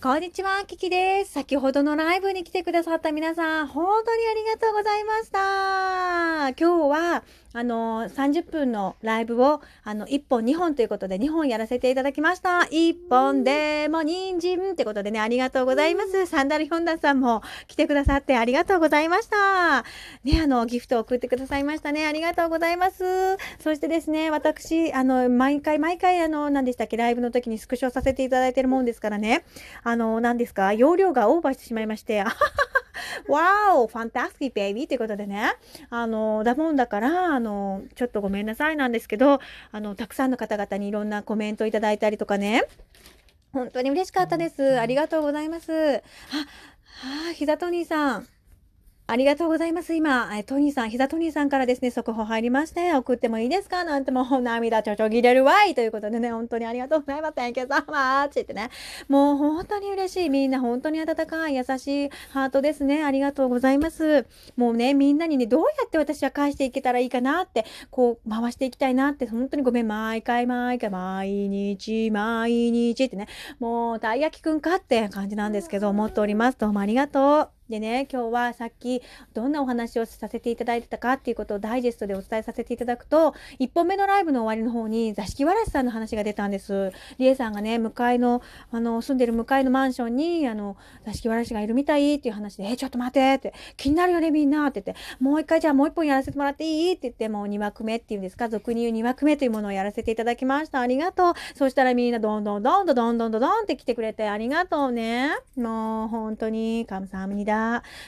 こんにちは、キキです。先ほどのライブに来てくださった皆さん、本当にありがとうございました。今日は、あの、30分のライブを、あの、1本、2本ということで、2本やらせていただきました。1本でも人参ってことでね、ありがとうございます。サンダルヒョンダさんも来てくださってありがとうございました。ね、あの、ギフトを送ってくださいましたね。ありがとうございます。そしてですね、私、あの、毎回毎回、あの、何でしたっけ、ライブの時にスクショさせていただいてるもんですからね、あの、何ですか、容量がオーバーしてしまいまして、わおファンタスティックベイビーということでね、あの、だもんだから、あの、ちょっとごめんなさいなんですけど、あの、たくさんの方々にいろんなコメントいただいたりとかね、本当に嬉しかったです。ありがとうございます。あ、はあ、ひざとにさん。ありがとうございます。今、トニーさん、ひざトニーさんからですね、速報入りまして、送ってもいいですか？なんてもう 涙ちょちょぎれるわいということでね、本当にありがとうございます。Thank you so much って言ってね、もう本当に嬉しい。みんな本当に温かい、優しいハートですね。ありがとうございます。もうね、みんなにね、どうやって私は返していけたらいいかなって、こう、回していきたいなって、本当にごめん、毎回毎回、毎日、毎日ってね、もう、たい焼きくんかって感じなんですけど、思っております。どうもありがとう。でね今日はさっきどんなお話をさせていただいてたかっていうことをダイジェストでお伝えさせていただくと1本目のライブの終わりの方に座敷わらしさんの話が出たんです。りえさんがね向かいのあの住んでる向かいのマンションにあの座敷わらしがいるみたいっていう話で「え、ちょっと待って」って「気になるよねみんな」って言って「もう一回じゃあもう一本やらせてもらっていい?」って言ってもう2枠目っていうんですか俗に言う2枠目というものをやらせていただきましたありがとうそしたらみんなどんどんどんどんどんどんどんって来てくれてありがとうねもう本当に感謝합ニだ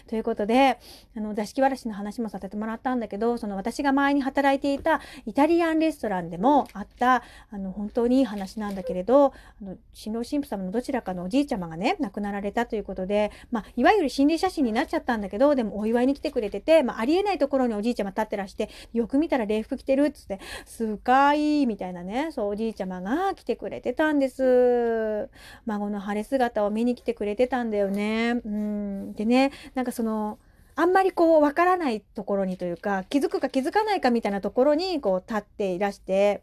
ということで、あの、座敷わらしの話もさせてもらったんだけど、その私が前に働いていたイタリアンレストランでもあった、あの、本当にいい話なんだけれど、あの、新郎新婦様のどちらかのおじいちゃまがね、亡くなられたということで、まあ、いわゆる心理写真になっちゃったんだけど、でもお祝いに来てくれてて、まあ、ありえないところにおじいちゃま立ってらして、よく見たら礼服着てるっつって、すかいみたいなね、そう、おじいちゃまが来てくれてたんです。孫の晴れ姿を見に来てくれてたんだよね。うん。でね、ねなんかその、あんまりこうわからないところにというか気づくか気づかないかみたいなところにこう立っていらして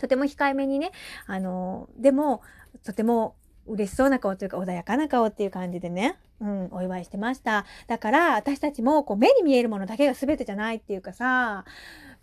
とても控えめにねあのでもとても嬉しそうな顔というか穏やかな顔っていう感じでね、うん、お祝いしてました。だから私たちもこう目に見えるものだけが全てじゃないっていうかさ、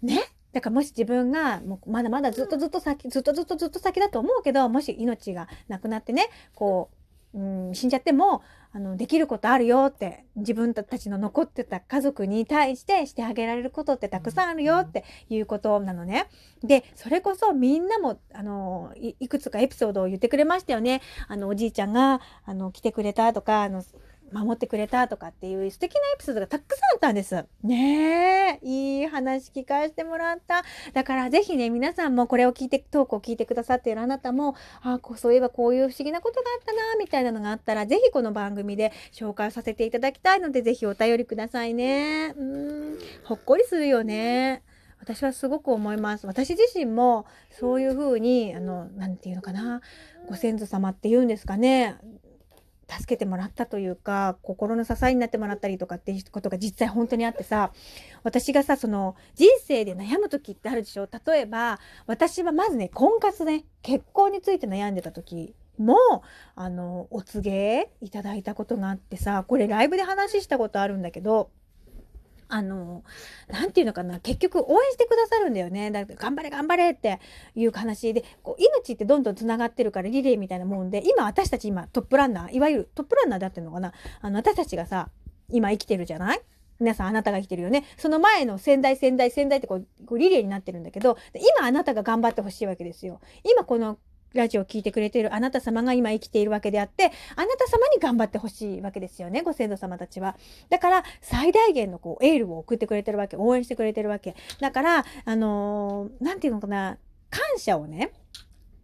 ね？だからもし自分がもうまだまだずっとずっと先、ずっとずっとずっと先だと思うけど、もし命がなくなってね、こう、うん、死んじゃってもあのできることあるよって自分たちの残ってた家族に対してしてあげられることってたくさんあるよっていうことなのね。でそれこそみんなもあのいくつかエピソードを言ってくれましたよね。あのおじいちゃんがあの来てくれたとかあの守ってくれたとかっていう素敵なエピソードがたくさんあったんです。ねえ、いい話聞かせてもらった。だからぜひね、皆さんもこれを聞いて、トークを聞いてくださっているあなたも、ああ、そういえばこういう不思議なことがあったな、みたいなのがあったら、ぜひこの番組で紹介させていただきたいので、ぜひお便りくださいね。うん、ほっこりするよね。私はすごく思います。私自身もそういうふうに、あの、なんていうのかな、ご先祖様っていうんですかね、助けてもらったというか心の支えになってもらったりとかっていうことが実際本当にあってさ私がさその人生で悩む時ってあるでしょ？例えば私はまずね婚活ね結婚について悩んでた時もあのお告げいただいたことがあってさこれライブで話したことあるんだけどあの、なんていうのかな、結局応援してくださるんだよね。だから頑張れ頑張れっていう話で、こう命ってどんどんつながってるからリレーみたいなもんで、今私たち今トップランナー、いわゆるトップランナーであってるのかな。あの、私たちがさ、今生きてるじゃない？皆さんあなたが生きてるよね。その前の先代先代先代ってこうこうリレーになってるんだけど、今あなたが頑張ってほしいわけですよ。今このラジオを聴いてくれているあなた様が今生きているわけであって、あなた様に頑張ってほしいわけですよね、ご先祖様たちは。だから、最大限のこう、エールを送ってくれてるわけ、応援してくれてるわけ。だから、あのー、なんていうのかな、感謝をね、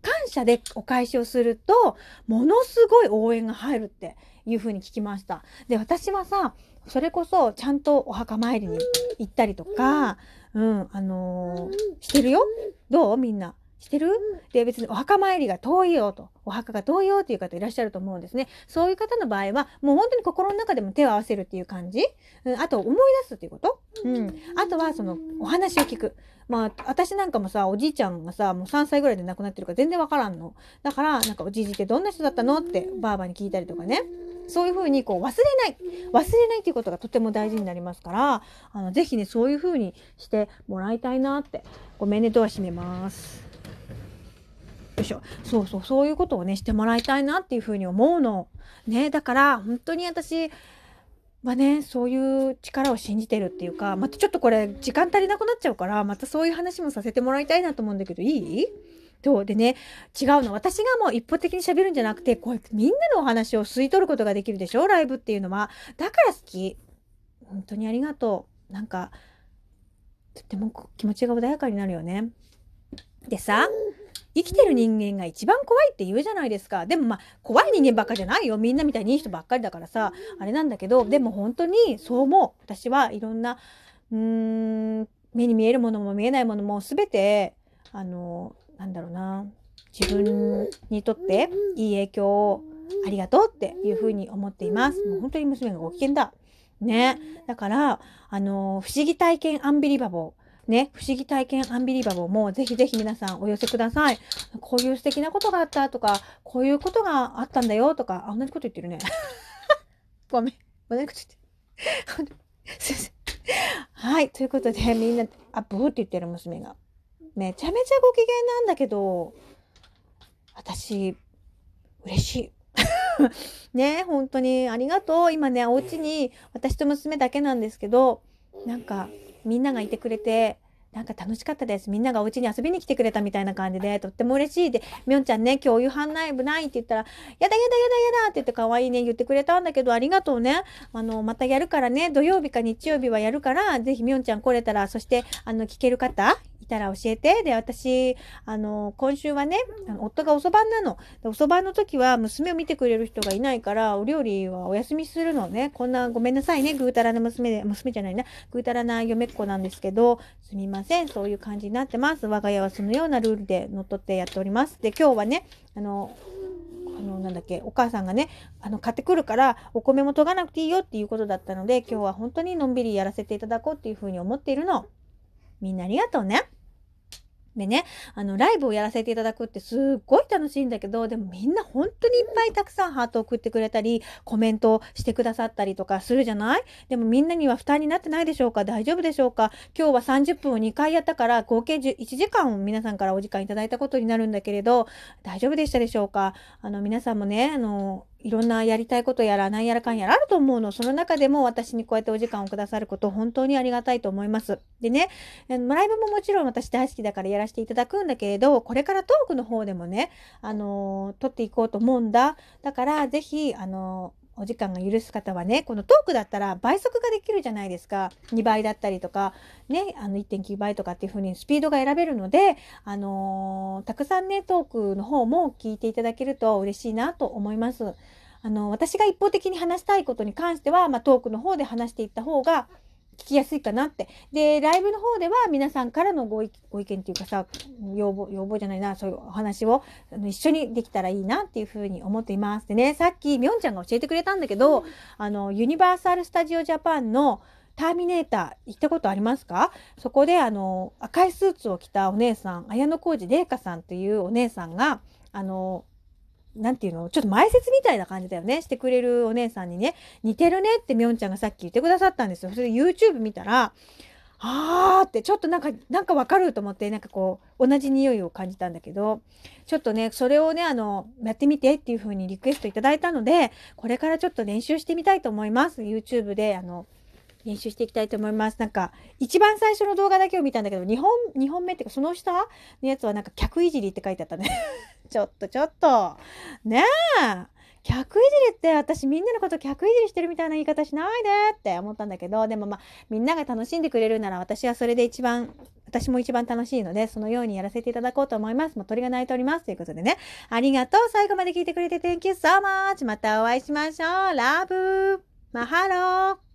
感謝でお返しをすると、ものすごい応援が入るっていうふうに聞きました。で、私はさ、それこそちゃんとお墓参りに行ったりとか、うん、あのー、してるよどう？みんな。ししてる、で別にお墓参りが遠いよと。お墓が遠いよっていう方いらっしゃると思うんですね。そういう方の場合はもう本当に心の中でも手を合わせるっていう感じ、うん、あと思い出すっていうこと、うん、あとはそのお話を聞く。まあ私なんかもさおじいちゃんがさもう3歳ぐらいで亡くなってるから全然わからんの。だからなんかおじいじってどんな人だったのってばあばに聞いたりとかね。そういうふうにこう忘れない。忘れないっていうことがとても大事になりますからあのぜひねそういうふうにしてもらいたいなってごめんねドア閉めますよいしょ。そうそうそういうことをねしてもらいたいなっていうふうに思うの。ねだから本当に私はねそういう力を信じてるっていうかまたちょっとこれ時間足りなくなっちゃうからまたそういう話もさせてもらいたいなと思うんだけどいい？そう？でね違うの。私がもう一方的に喋るんじゃなくてこうやってみんなのお話を吸い取ることができるでしょ？ライブっていうのは。だから好き。本当にありがとう。なんかとっても気持ちが穏やかになるよね。でさ生きてる人間が一番怖いって言うじゃないですかでもまあ怖い人間ばっかじゃないよみんなみたいにいい人ばっかりだからさあれなんだけどでも本当にそう思う私はいろんなうーん目に見えるものも見えないものも全てあのなんだろうな自分にとっていい影響をありがとうっていうふうに思っています。もう本当に娘がご機嫌だ。ね。だから、あの、不思議体験アンビリバボー。ね、不思議体験アンビリバボーもぜひぜひ皆さんお寄せください。こういう素敵なことがあったとか、こういうことがあったんだよとか、あ、同じこと言ってるね。ごめん。同じこと言ってる。すいません。はい。ということで、みんな、あ、ブーって言ってる娘が。めちゃめちゃご機嫌なんだけど、私、嬉しい。ね本当にありがとう。今ね、お家に私と娘だけなんですけど、なんかみんながいてくれて、なんか楽しかったです。みんながお家に遊びに来てくれたみたいな感じで、とっても嬉しい。で、みょんちゃんね、今日お夕飯ない部ないって言ったら、やだやだやだやだって言って可愛いね、言ってくれたんだけど、ありがとうね。あの、またやるからね、土曜日か日曜日はやるから、ぜひみょんちゃん来れたら、そして、あの、聞ける方たら教えて。で、私、あの、今週はね、あの夫がおそばなの。でおそばの時は娘を見てくれる人がいないから、お料理はお休みするのね。こんな、ごめんなさいね。ぐうたらな娘で、娘じゃないな。ぐうたらな嫁っ子なんですけど、すみません。そういう感じになってます。我が家はそのようなルールで乗っ取ってやっております。で、今日はね、あの、あの、なんだっけ、お母さんがね、あの、買ってくるから、お米も研がなくていいよっていうことだったので、今日は本当にのんびりやらせていただこうっていうふうに思っているの。みんなありがとうね。でね、あの、ライブをやらせていただくってすっごい楽しいんだけど、でもみんな本当にいっぱいたくさんハートを送ってくれたり、コメントしてくださったりとかするじゃない？でもみんなには負担になってないでしょうか？大丈夫でしょうか？今日は30分を2回やったから、合計1時間を皆さんからお時間いただいたことになるんだけれど、大丈夫でしたでしょうか？あの、皆さんもね、あの、いろんなやりたいことやら何やらかんやらあると思うの。その中でも私にこうやってお時間をくださること本当にありがたいと思います。でね、ライブももちろん私大好きだからやらせていただくんだけれど、これからトークの方でもね、あのー、撮っていこうと思うんだ。だからぜひ、あのーお時間が許す方はねこのトークだったら倍速ができるじゃないですか2倍だったりとかねあの1.9倍とかっていう風にスピードが選べるのであのー、たくさんねトークの方も聞いていただけると嬉しいなと思います。あの私が一方的に話したいことに関しては、まあ、トークの方で話していった方が聞きやすいかなって。で、ライブの方では皆さんからのご意見っていうかさ、要望、要望じゃないな、そういうお話を一緒にできたらいいなっていうふうに思っています。でね、さっきみょんちゃんが教えてくれたんだけど、あの、ユニバーサル・スタジオ・ジャパンのターミネーター行ったことありますか？そこであの赤いスーツを着たお姉さん綾小路玲香さんというお姉さんがあのなんていうの？ちょっと前説みたいな感じだよね。してくれるお姉さんにね、似てるねってみょんちゃんがさっき言ってくださったんですよ。それで YouTube 見たら、あーってちょっとなんか、なんかわかると思って、なんかこう、同じ匂いを感じたんだけど、ちょっとね、それをね、あの、やってみてっていう風にリクエストいただいたので、これからちょっと練習してみたいと思います。YouTube で、あの、練習していきたいと思います。なんか、一番最初の動画だけを見たんだけど、2本、2本目っていうか、その下のやつはなんか、客いじりって書いてあったね。ちょっとちょっと。ねえ。客いじりって私みんなのこと客いじりしてるみたいな言い方しないでって思ったんだけどでもまあみんなが楽しんでくれるなら私はそれで一番私も一番楽しいのでそのようにやらせていただこうと思います。もう鳥が鳴いておりますということでねありがとう最後まで聞いてくれて Thank you so much またお会いしましょうラブマハロー